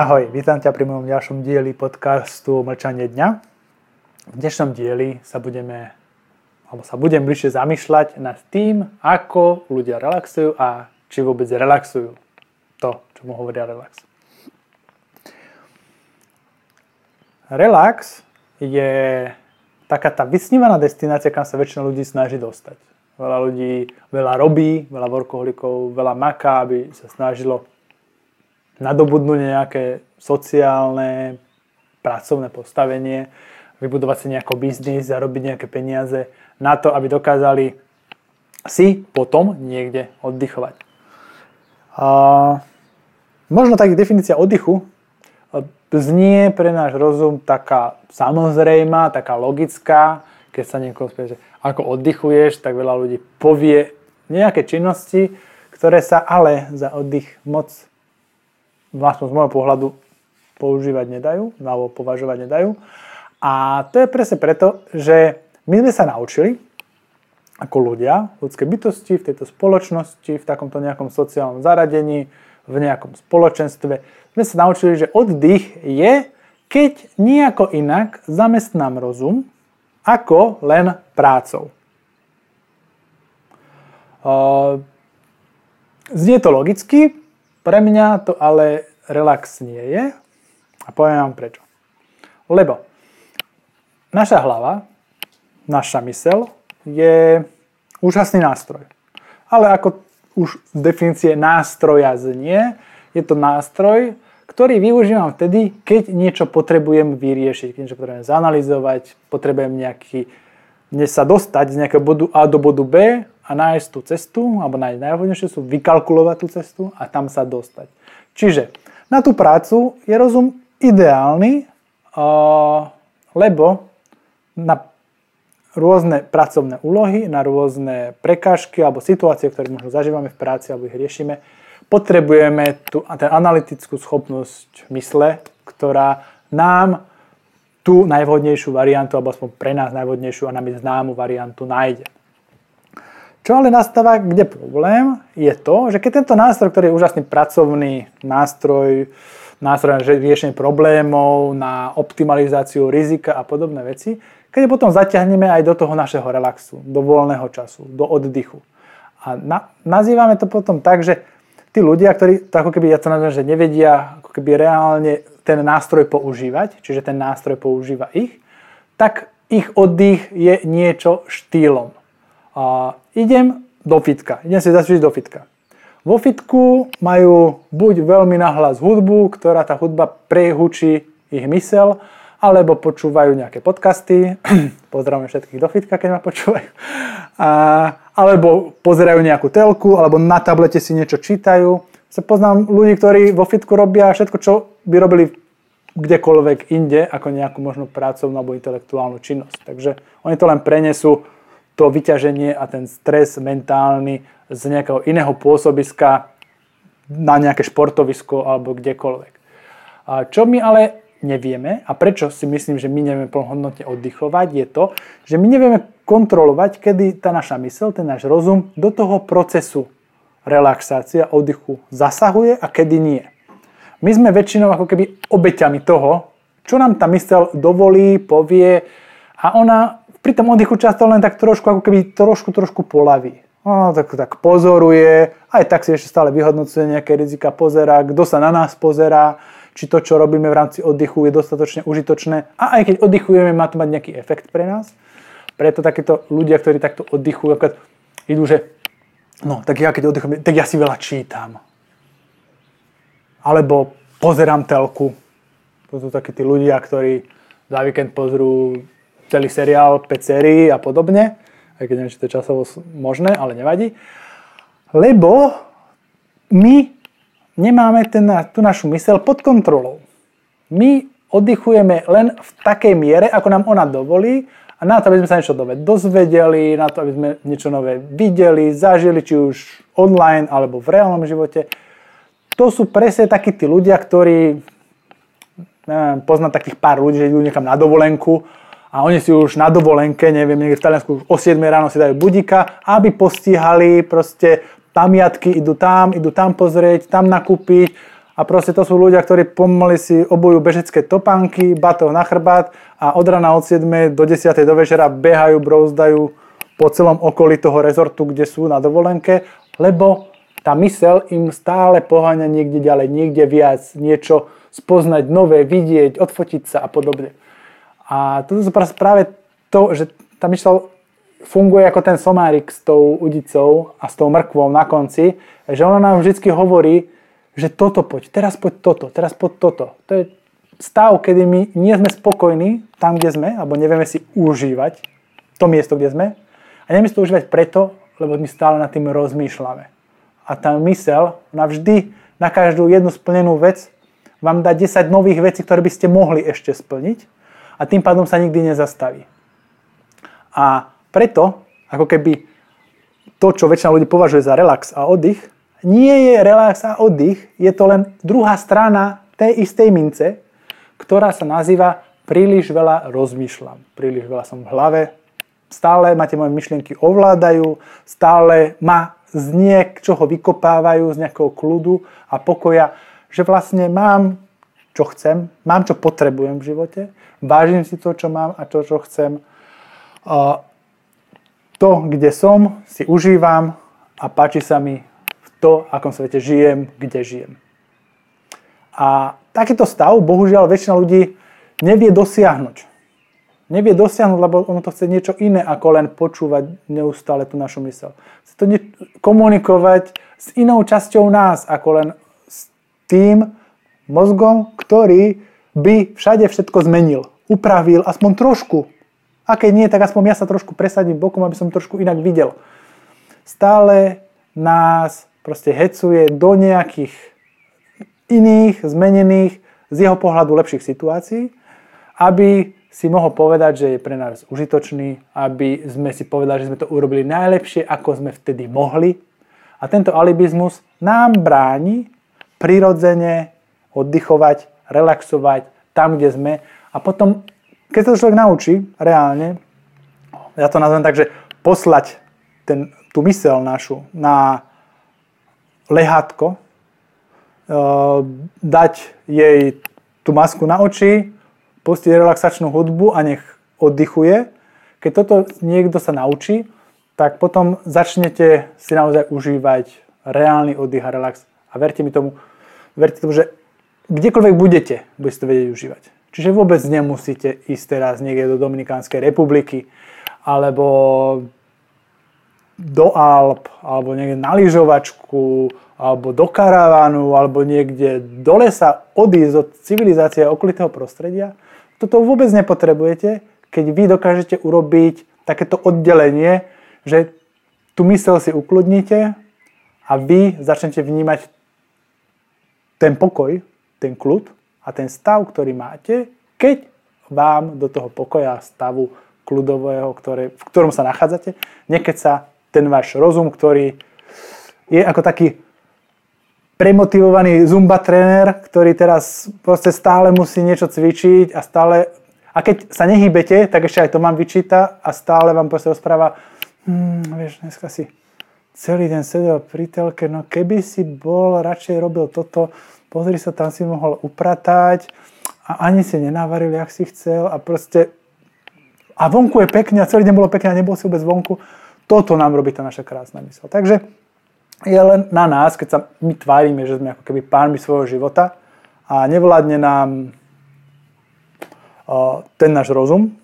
Ahoj, vítam ťa pri mojom ďalšom dieli podcastu Mlčanie dňa. V dnešnom dieli sa budeme, alebo sa budem bližšie zamýšľať nad tým, ako ľudia relaxujú a či vôbec relaxujú to, čo mu hovoria relax. Relax je taká tá vysnívaná destinácia, kam sa väčšina ľudí snaží dostať. Veľa ľudí veľa robí, veľa workoholikov, veľa maká, aby sa snažilo nadobudnúť nejaké sociálne, pracovné postavenie, vybudovať si nejaký biznis, zarobiť nejaké peniaze na to, aby dokázali si potom niekde oddychovať. A možno tak definícia oddychu znie pre náš rozum taká samozrejmá, taká logická, keď sa niekoho spie, že ako oddychuješ, tak veľa ľudí povie nejaké činnosti, ktoré sa ale za oddych moc vlastne z môjho pohľadu používať nedajú, alebo považovať nedajú. A to je presne preto, že my sme sa naučili, ako ľudia, ľudské bytosti v tejto spoločnosti, v takomto nejakom sociálnom zaradení, v nejakom spoločenstve, sme sa naučili, že oddych je, keď nejako inak zamestnám rozum, ako len prácou. Znie to logicky, pre mňa to ale relax nie je a poviem vám prečo. Lebo naša hlava, naša mysel je úžasný nástroj. Ale ako už z definície nástroja znie, je to nástroj, ktorý využívam vtedy, keď niečo potrebujem vyriešiť, keď niečo potrebujem zanalizovať, potrebujem nejaký, sa dostať z nejakého bodu A do bodu B a nájsť tú cestu, alebo nájsť sú vykalkulovať tú cestu a tam sa dostať. Čiže na tú prácu je rozum ideálny, lebo na rôzne pracovné úlohy, na rôzne prekážky alebo situácie, ktoré možno zažívame v práci alebo ich riešime, potrebujeme tú analytickú schopnosť mysle, ktorá nám tú najvhodnejšiu variantu, alebo aspoň pre nás najvhodnejšiu a nám známu variantu nájde. Čo ale nastáva, kde problém, je to, že keď tento nástroj, ktorý je úžasný pracovný nástroj, nástroj na riešenie problémov, na optimalizáciu rizika a podobné veci, keď potom zaťahneme aj do toho našeho relaxu, do voľného času, do oddychu. A na, nazývame to potom tak, že tí ľudia, ktorí to ako keby, ja to nazvem, že nevedia ako keby reálne ten nástroj používať, čiže ten nástroj používa ich, tak ich oddych je niečo štýlom. A idem do fitka, idem si zacvičiť do fitka. Vo fitku majú buď veľmi nahlas hudbu, ktorá tá hudba prehučí ich mysel, alebo počúvajú nejaké podcasty, pozdravujem všetkých do fitka, keď ma počúvajú, a, alebo pozerajú nejakú telku, alebo na tablete si niečo čítajú. Sa poznám ľudí, ktorí vo fitku robia všetko, čo by robili kdekoľvek inde, ako nejakú možno pracovnú alebo intelektuálnu činnosť. Takže oni to len prenesú to vyťaženie a ten stres mentálny z nejakého iného pôsobiska na nejaké športovisko alebo kdekoľvek. A čo my ale nevieme a prečo si myslím, že my nevieme plnohodnotne oddychovať, je to, že my nevieme kontrolovať, kedy tá naša mysl, ten náš rozum do toho procesu relaxácia, oddychu zasahuje a kedy nie. My sme väčšinou ako keby obeťami toho, čo nám tá mysel dovolí, povie a ona pri tom oddychu často len tak trošku, ako keby trošku, trošku polaví. No, tak, tak pozoruje, aj tak si ešte stále vyhodnocuje nejaké rizika, pozera, kto sa na nás pozerá, či to, čo robíme v rámci oddychu, je dostatočne užitočné. A aj keď oddychujeme, má to mať nejaký efekt pre nás. Preto takéto ľudia, ktorí takto oddychujú, napríklad idú, že no, tak ja keď oddychujem, tak ja si veľa čítam. Alebo pozerám telku. To sú takí tí ľudia, ktorí za víkend pozrú celý seriál 5 sérií a podobne, aj keď neviem, či to je časovo možné, ale nevadí. Lebo my nemáme ten, tú našu mysel pod kontrolou. My oddychujeme len v takej miere, ako nám ona dovolí a na to, aby sme sa niečo nové dozvedeli, na to, aby sme niečo nové videli, zažili, či už online alebo v reálnom živote. To sú presne takí tí ľudia, ktorí, neviem, poznám takých pár ľudí, že idú niekam na dovolenku a oni si už na dovolenke, neviem, niekde v Taliansku už o 7 ráno si dajú budíka, aby postíhali proste pamiatky, idú tam, idú tam pozrieť, tam nakúpiť a proste to sú ľudia, ktorí pomaly si obujú bežecké topánky, batoh na chrbát a od rana od 7 do 10 do večera behajú, brouzdajú po celom okolí toho rezortu, kde sú na dovolenke, lebo tá mysel im stále poháňa niekde ďalej, niekde viac, niečo spoznať nové, vidieť, odfotiť sa a podobne. A to sú práve to, že tá mysel funguje ako ten somárik s tou udicou a s tou mrkvou na konci, že ona nám vždy hovorí, že toto poď, teraz poď toto, teraz poď toto. To je stav, kedy my nie sme spokojní tam, kde sme, alebo nevieme si užívať to miesto, kde sme. A nevieme si to užívať preto, lebo my stále nad tým rozmýšľame. A tá mysel, ona vždy na každú jednu splnenú vec vám dá 10 nových vecí, ktoré by ste mohli ešte splniť a tým pádom sa nikdy nezastaví. A preto, ako keby to, čo väčšina ľudí považuje za relax a oddych, nie je relax a oddych, je to len druhá strana tej istej mince, ktorá sa nazýva príliš veľa rozmýšľam. Príliš veľa som v hlave, stále máte moje myšlienky ovládajú, stále ma z niečoho vykopávajú, z nejakého kľudu a pokoja, že vlastne mám, čo chcem, mám, čo potrebujem v živote, vážim si to, čo mám a to, čo chcem. To, kde som, si užívam a páči sa mi to, akom svete žijem, kde žijem. A takýto stav, bohužiaľ, väčšina ľudí nevie dosiahnuť. Nevie dosiahnuť, lebo ono to chce niečo iné, ako len počúvať neustále tú našu mysel. Chce to komunikovať s inou časťou nás, ako len s tým mozgom, ktorý by všade všetko zmenil, upravil aspoň trošku. A keď nie, tak aspoň ja sa trošku presadím bokom, aby som trošku inak videl. Stále nás proste hecuje do nejakých iných, zmenených, z jeho pohľadu lepších situácií, aby si mohol povedať, že je pre nás užitočný, aby sme si povedali, že sme to urobili najlepšie, ako sme vtedy mohli. A tento alibizmus nám bráni prirodzene oddychovať, relaxovať tam, kde sme. A potom, keď sa to človek naučí reálne, ja to nazvem tak, že poslať ten, tú mysel našu na lehátko, eh, dať jej tú masku na oči, pustiť relaxačnú hudbu a nech oddychuje. Keď toto niekto sa naučí, tak potom začnete si naozaj užívať reálny oddych a relax. A verte mi tomu, verte tomu, že kdekoľvek budete, budete to vedieť užívať. Čiže vôbec nemusíte ísť teraz niekde do Dominikánskej republiky, alebo do Alp, alebo niekde na lyžovačku, alebo do karavánu, alebo niekde do lesa odísť od civilizácie a okolitého prostredia. Toto vôbec nepotrebujete, keď vy dokážete urobiť takéto oddelenie, že tú mysel si ukludnite a vy začnete vnímať ten pokoj, ten kľud a ten stav, ktorý máte, keď vám do toho pokoja stavu kľudového, ktoré, v ktorom sa nachádzate, niekedy sa ten váš rozum, ktorý je ako taký premotivovaný zumba tréner, ktorý teraz proste stále musí niečo cvičiť a stále... A keď sa nehýbete, tak ešte aj to mám vyčíta a stále vám proste rozpráva hm, vieš, dneska si celý deň sedel pri telke, no keby si bol, radšej robil toto, pozri sa, tam si mohol upratať a ani si nenavaril, jak si chcel a proste a vonku je pekne a celý deň bolo pekne a nebol si vôbec vonku toto nám robí tá naša krásna mysl. Takže je len na nás, keď sa my tvárime, že sme ako keby pánmi svojho života a nevládne nám ten náš rozum,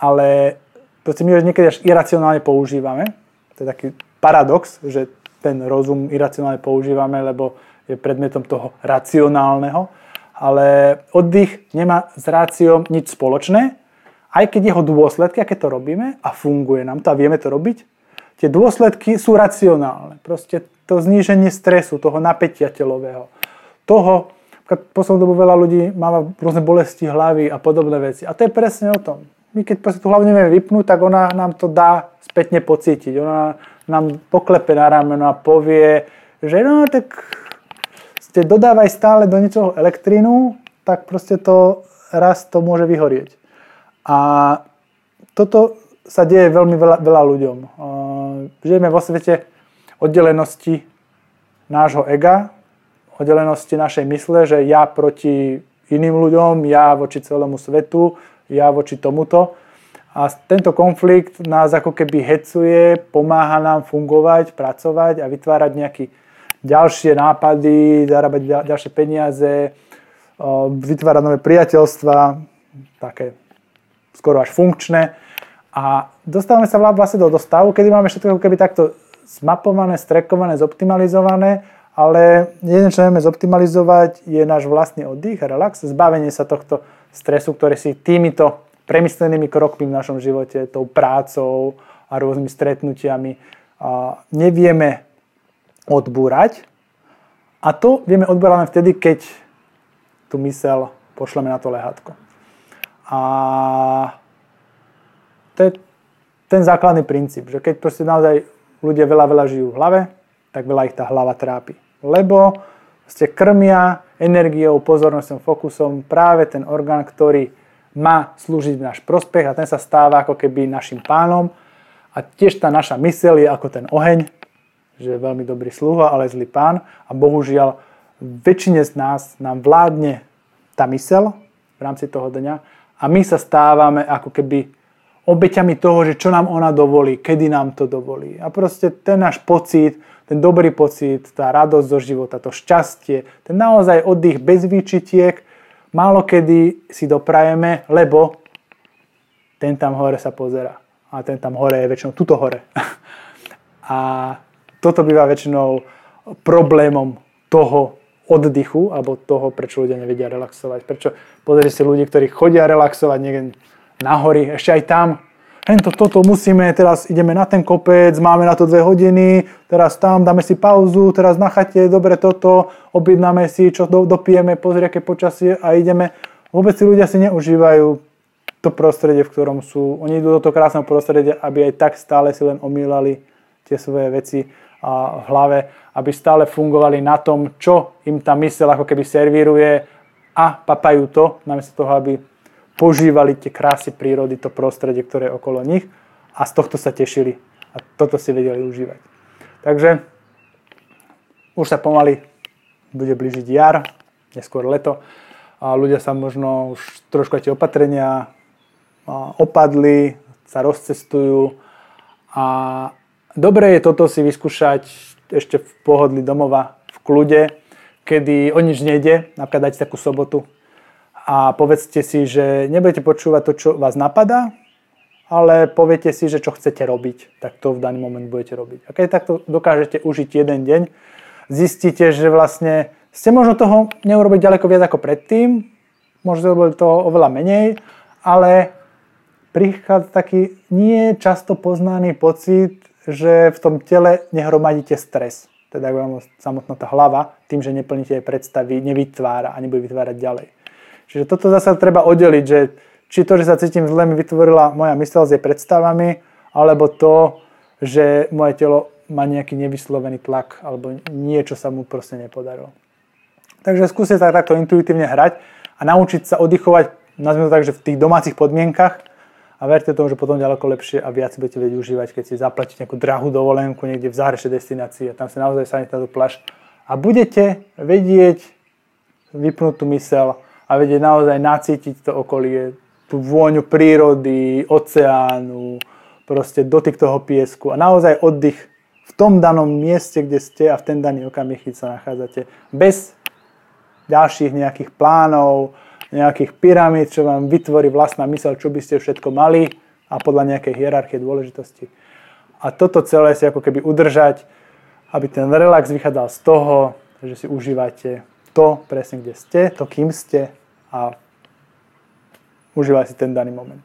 ale proste my ho niekedy až iracionálne používame. To je taký paradox, že ten rozum iracionálne používame, lebo je predmetom toho racionálneho, ale oddych nemá s ráciom nič spoločné, aj keď jeho dôsledky, aké to robíme a funguje nám to a vieme to robiť, tie dôsledky sú racionálne. Proste to zníženie stresu, toho napätia telového, toho, poslednú dobu veľa ľudí má rôzne bolesti hlavy a podobné veci. A to je presne o tom. My keď proste tú hlavu nevieme vypnúť, tak ona nám to dá spätne pocítiť. Ona nám poklepe na rameno a povie, že no tak ste dodávaj stále do niečoho elektrínu, tak proste to raz to môže vyhorieť. A toto sa deje veľmi veľa, veľa ľuďom. Žijeme vo svete oddelenosti nášho ega oddelenosti našej mysle, že ja proti iným ľuďom, ja voči celému svetu, ja voči tomuto. A tento konflikt nás ako keby hecuje, pomáha nám fungovať, pracovať a vytvárať nejaké ďalšie nápady, zarábať ďalšie peniaze, vytvárať nové priateľstva, také skoro až funkčné. A dostávame sa vlastne do, do stavu, kedy máme všetko keby takto zmapované, strekované, zoptimalizované, ale jedno, čo vieme zoptimalizovať, je náš vlastný oddych, relax, zbavenie sa tohto stresu, ktorý si týmito premyslenými krokmi v našom živote, tou prácou a rôznymi stretnutiami a nevieme odbúrať. A to vieme odbúrať len vtedy, keď tú mysel pošleme na to lehátko. A to je ten základný princíp, že keď proste naozaj ľudia veľa, veľa žijú v hlave, tak veľa ich tá hlava trápi. Lebo ste krmia energiou, pozornosťou, fokusom práve ten orgán, ktorý má slúžiť náš prospech a ten sa stáva ako keby našim pánom. A tiež tá naša mysel je ako ten oheň, že je veľmi dobrý sluha, ale zlý pán. A bohužiaľ väčšine z nás nám vládne tá mysel v rámci toho dňa a my sa stávame ako keby obeťami toho, že čo nám ona dovolí, kedy nám to dovolí. A proste ten náš pocit, ten dobrý pocit, tá radosť zo života, to šťastie, ten naozaj oddych bez výčitiek, málo kedy si doprajeme, lebo ten tam hore sa pozera. A ten tam hore je väčšinou tuto hore. A toto býva väčšinou problémom toho oddychu, alebo toho, prečo ľudia nevedia relaxovať. Prečo pozrite si ľudí, ktorí chodia relaxovať niekde na hory, ešte aj tam. Hento, toto musíme, teraz ideme na ten kopec, máme na to dve hodiny, teraz tam dáme si pauzu, teraz na chate, dobre toto, objednáme si, čo do, dopijeme, pozri, aké počasie a ideme. Vôbec si ľudia si neužívajú to prostredie, v ktorom sú. Oni idú do toho krásneho prostredia, aby aj tak stále si len omýlali tie svoje veci v hlave, aby stále fungovali na tom, čo im tá mysel ako keby servíruje a papajú to, namiesto toho, aby požívali tie krásy prírody, to prostredie, ktoré je okolo nich a z tohto sa tešili a toto si vedeli užívať. Takže už sa pomaly bude blížiť jar, neskôr leto a ľudia sa možno už trošku tie opatrenia opadli, sa rozcestujú a dobre je toto si vyskúšať ešte v pohodli domova, v kľude, kedy o nič nejde, napríklad dajte takú sobotu, a povedzte si, že nebudete počúvať to, čo vás napadá, ale poviete si, že čo chcete robiť, tak to v daný moment budete robiť. A keď takto dokážete užiť jeden deň, zistíte, že vlastne ste možno toho neurobiť ďaleko viac ako predtým, možno robiť toho oveľa menej, ale prichádza taký nie často poznaný pocit, že v tom tele nehromadíte stres. Teda vám samotná tá hlava, tým, že neplníte jej predstavy, nevytvára a nebude vytvárať ďalej. Čiže toto zase treba oddeliť, že či to, že sa cítim zle, mi vytvorila moja mysel s jej predstavami, alebo to, že moje telo má nejaký nevyslovený tlak, alebo niečo sa mu proste nepodarilo. Takže skúste sa takto intuitívne hrať a naučiť sa oddychovať, nazvime to tak, že v tých domácich podmienkach a verte tomu, že potom ďaleko lepšie a viac budete vedieť užívať, keď si zaplatíte nejakú drahú dovolenku niekde v zahrešej destinácii a tam sa naozaj sadnete na tú pláž a budete vedieť vypnúť tú mysel a vedieť naozaj nacítiť to okolie, tú vôňu prírody, oceánu, proste dotyk toho piesku a naozaj oddych v tom danom mieste, kde ste a v ten daný okamih, keď sa nachádzate. Bez ďalších nejakých plánov, nejakých pyramíd, čo vám vytvorí vlastná mysel, čo by ste všetko mali a podľa nejakej hierarchie dôležitosti. A toto celé si ako keby udržať, aby ten relax vychádzal z toho, že si užívate to presne, kde ste, to, kým ste a užívaj si ten daný moment.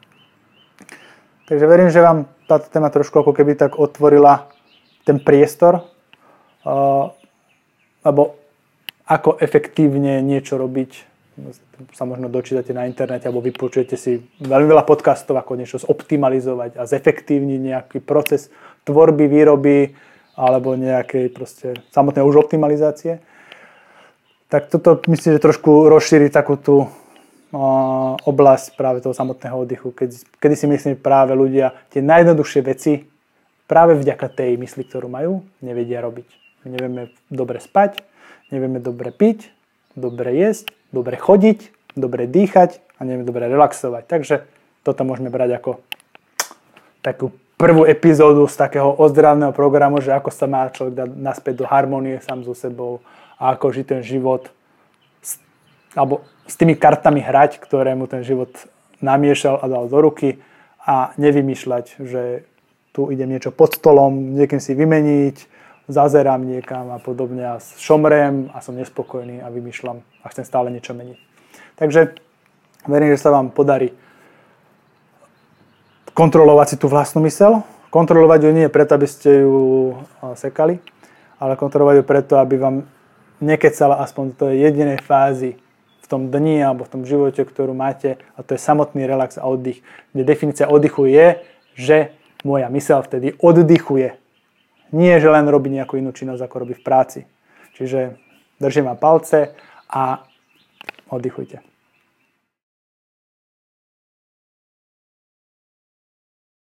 Takže verím, že vám táto téma trošku ako keby tak otvorila ten priestor, uh, alebo ako efektívne niečo robiť. Sa možno dočítate na internete alebo vypočujete si veľmi veľa podcastov, ako niečo zoptimalizovať a zefektívniť nejaký proces tvorby, výroby alebo nejakej proste samotnej už optimalizácie tak toto myslím, že trošku rozšíri takú tú oblasť práve toho samotného oddychu, keď, kedy si myslím práve ľudia tie najjednoduchšie veci práve vďaka tej mysli, ktorú majú, nevedia robiť. My nevieme dobre spať, nevieme dobre piť, dobre jesť, dobre chodiť, dobre dýchať a nevieme dobre relaxovať. Takže toto môžeme brať ako takú prvú epizódu z takého ozdravného programu, že ako sa má človek dať naspäť do harmonie sám so sebou a ako žiť ten život s, alebo s tými kartami hrať, ktoré mu ten život namiešal a dal do ruky a nevymýšľať, že tu idem niečo pod stolom, niekým si vymeniť, zazerám niekam a podobne a šomrem a som nespokojný a vymýšľam a chcem stále niečo meniť. Takže verím, že sa vám podarí kontrolovať si tú vlastnú mysel. Kontrolovať ju nie preto, aby ste ju sekali, ale kontrolovať ju preto, aby vám nekecala aspoň do tej jedinej fázy v tom dni alebo v tom živote, ktorú máte a to je samotný relax a oddych, kde definícia oddychu je, že moja mysel vtedy oddychuje. Nie, že len robí nejakú inú činnosť, ako robí v práci. Čiže držím vám palce a oddychujte.